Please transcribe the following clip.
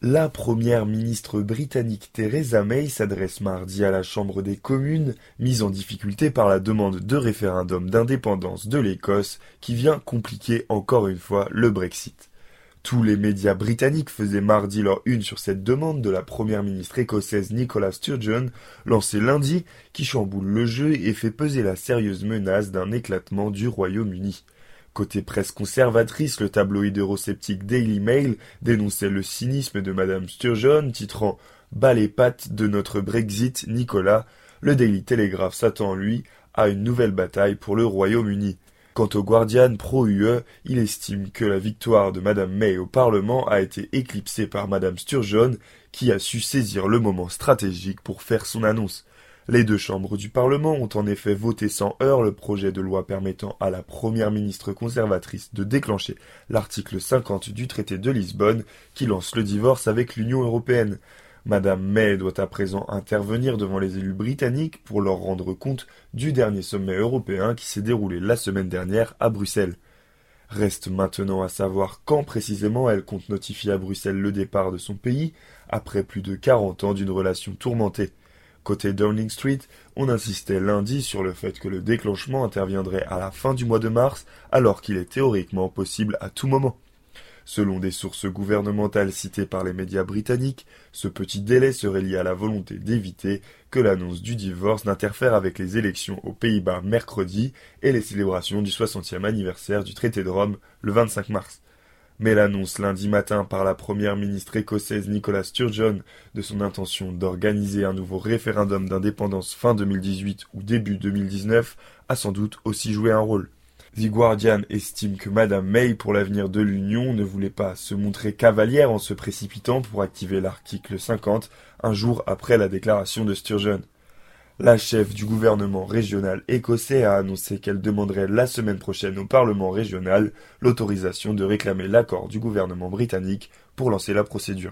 La première ministre britannique Theresa May s'adresse mardi à la Chambre des communes, mise en difficulté par la demande de référendum d'indépendance de l'Écosse qui vient compliquer encore une fois le Brexit. Tous les médias britanniques faisaient mardi leur une sur cette demande de la première ministre écossaise Nicola Sturgeon, lancée lundi, qui chamboule le jeu et fait peser la sérieuse menace d'un éclatement du Royaume-Uni. Côté presse conservatrice, le tabloïd eurosceptique Daily Mail dénonçait le cynisme de Madame Sturgeon, titrant Bas les pattes de notre Brexit, Nicolas. Le Daily Telegraph s'attend, lui, à une nouvelle bataille pour le Royaume-Uni. Quant au Guardian pro-UE, il estime que la victoire de Madame May au Parlement a été éclipsée par Madame Sturgeon, qui a su saisir le moment stratégique pour faire son annonce. Les deux chambres du Parlement ont en effet voté sans heurts le projet de loi permettant à la première ministre conservatrice de déclencher l'article 50 du traité de Lisbonne qui lance le divorce avec l'Union européenne. Madame May doit à présent intervenir devant les élus britanniques pour leur rendre compte du dernier sommet européen qui s'est déroulé la semaine dernière à Bruxelles. Reste maintenant à savoir quand précisément elle compte notifier à Bruxelles le départ de son pays après plus de quarante ans d'une relation tourmentée. Côté Downing Street, on insistait lundi sur le fait que le déclenchement interviendrait à la fin du mois de mars, alors qu'il est théoriquement possible à tout moment. Selon des sources gouvernementales citées par les médias britanniques, ce petit délai serait lié à la volonté d'éviter que l'annonce du divorce n'interfère avec les élections aux Pays-Bas mercredi et les célébrations du 60e anniversaire du traité de Rome le 25 mars mais l'annonce lundi matin par la première ministre écossaise Nicola Sturgeon de son intention d'organiser un nouveau référendum d'indépendance fin 2018 ou début 2019 a sans doute aussi joué un rôle. The Guardian estime que Madame May, pour l'avenir de l'Union, ne voulait pas se montrer cavalière en se précipitant pour activer l'article 50 un jour après la déclaration de Sturgeon. La chef du gouvernement régional écossais a annoncé qu'elle demanderait la semaine prochaine au Parlement régional l'autorisation de réclamer l'accord du gouvernement britannique pour lancer la procédure.